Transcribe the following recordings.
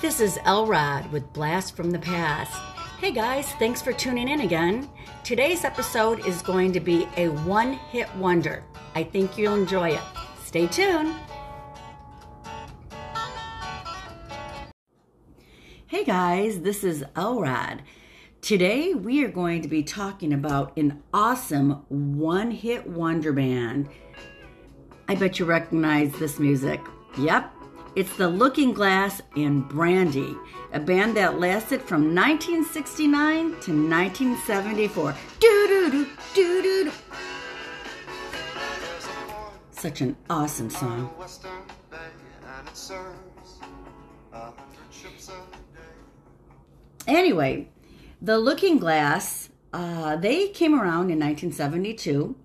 This is Elrod with Blast from the Past. Hey guys, thanks for tuning in again. Today's episode is going to be a one hit wonder. I think you'll enjoy it. Stay tuned. Hey guys, this is Elrod. Today we are going to be talking about an awesome one hit wonder band. I bet you recognize this music. Yep, it's the Looking Glass and Brandy, a band that lasted from 1969 to 1974. Doo doo doo doo doo doo. Such an awesome song. Anyway, the Looking Glass, uh, they came around in 1972,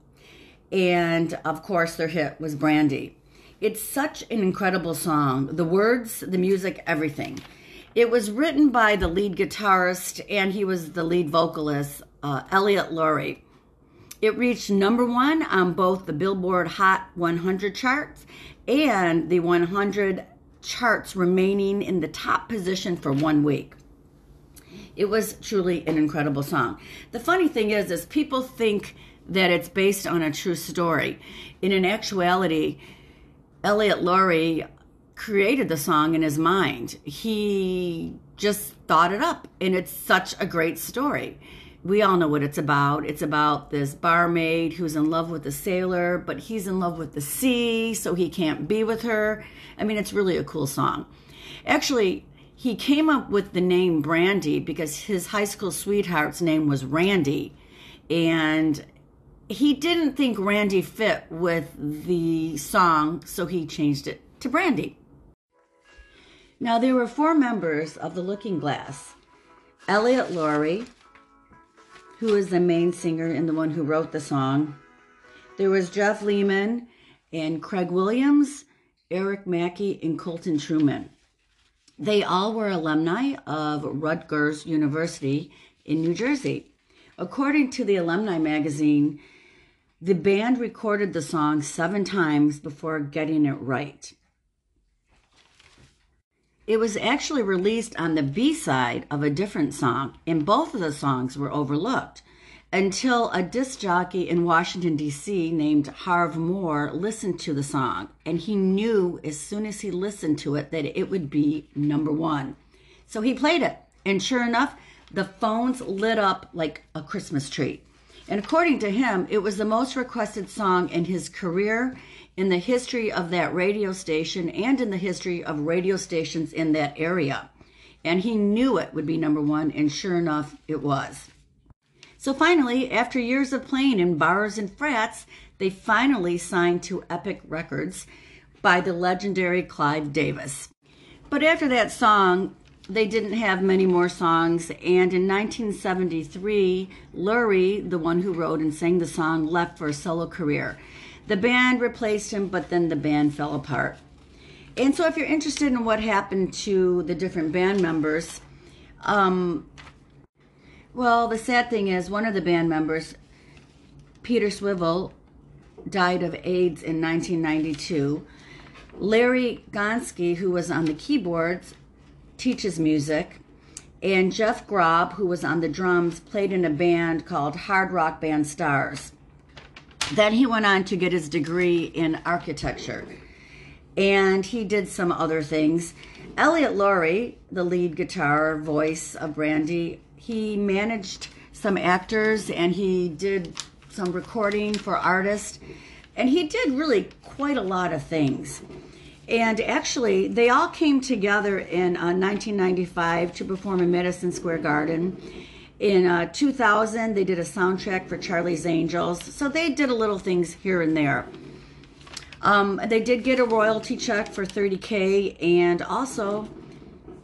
and of course, their hit was Brandy. It's such an incredible song. The words, the music, everything. It was written by the lead guitarist and he was the lead vocalist, uh, Elliot Lurie. It reached number one on both the Billboard Hot 100 charts and the 100 charts remaining in the top position for one week. It was truly an incredible song. The funny thing is, is people think that it's based on a true story. In an actuality, Elliot Lurie created the song in his mind. He just thought it up, and it's such a great story. We all know what it's about. It's about this barmaid who's in love with a sailor, but he's in love with the sea, so he can't be with her. I mean, it's really a cool song. Actually, he came up with the name Brandy because his high school sweetheart's name was Randy. And he didn't think Randy fit with the song, so he changed it to Brandy. Now, there were four members of the Looking Glass Elliot Lurie, who is the main singer and the one who wrote the song. There was Jeff Lehman and Craig Williams, Eric Mackey, and Colton Truman. They all were alumni of Rutgers University in New Jersey. According to the alumni magazine, the band recorded the song seven times before getting it right. It was actually released on the B side of a different song, and both of the songs were overlooked until a disc jockey in Washington, D.C., named Harv Moore listened to the song, and he knew as soon as he listened to it that it would be number one. So he played it, and sure enough, the phones lit up like a Christmas tree. And according to him, it was the most requested song in his career, in the history of that radio station, and in the history of radio stations in that area. And he knew it would be number one, and sure enough, it was. So finally, after years of playing in bars and frats, they finally signed to Epic Records by the legendary Clive Davis. But after that song, they didn't have many more songs, and in 1973, Lurie, the one who wrote and sang the song, left for a solo career. The band replaced him, but then the band fell apart. And so, if you're interested in what happened to the different band members, um, well, the sad thing is, one of the band members, Pieter Sweval, died of AIDS in 1992. Larry Gonsky, who was on the keyboards, teaches music. And Jeff Grob, who was on the drums, played in a band called Hard Rock Band Stars. Then he went on to get his degree in architecture. And he did some other things. Elliot Lurie, the lead guitar voice of Brandy, he managed some actors and he did some recording for artists. And he did really quite a lot of things. And actually, they all came together in uh, 1995 to perform in Madison Square Garden. In uh, 2000, they did a soundtrack for Charlie's Angels. So they did a little things here and there. Um, they did get a royalty check for 30K, and also,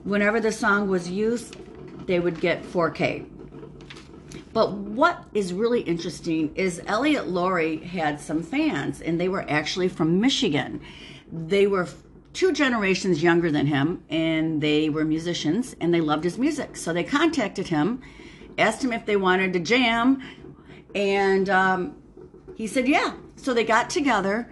whenever the song was used, they would get 4K. But what is really interesting is Elliot Lurie had some fans, and they were actually from Michigan. They were two generations younger than him, and they were musicians, and they loved his music. So they contacted him, asked him if they wanted to jam, and um, he said, yeah. So they got together,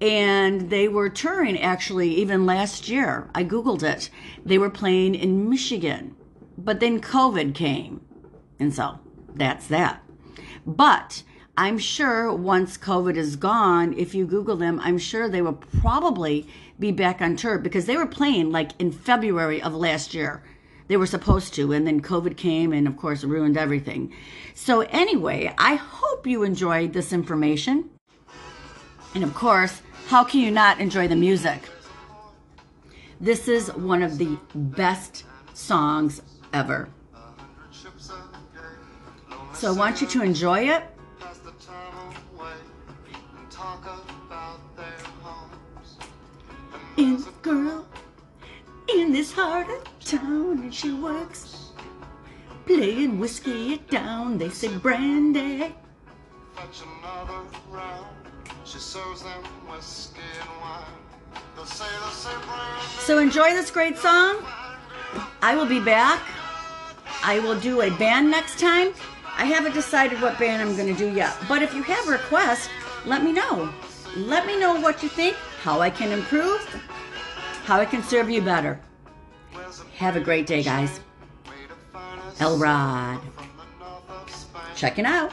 and they were touring actually even last year. I Googled it. They were playing in Michigan, but then COVID came. And so that's that. But I'm sure once COVID is gone, if you Google them, I'm sure they will probably be back on tour because they were playing like in February of last year. They were supposed to, and then COVID came and, of course, ruined everything. So, anyway, I hope you enjoyed this information. And, of course, how can you not enjoy the music? This is one of the best songs ever. So I want you to enjoy it. In girl in this heart of town, and she works playing whiskey it down. They say brandy. Fetch another round. She serves them whiskey and wine. They'll say, they'll say so enjoy this great song. I will be back. I will do a band next time. I haven't decided what band I'm going to do yet. But if you have a request, let me know. Let me know what you think, how I can improve, how I can serve you better. Have a great day, guys. Elrod. Checking out.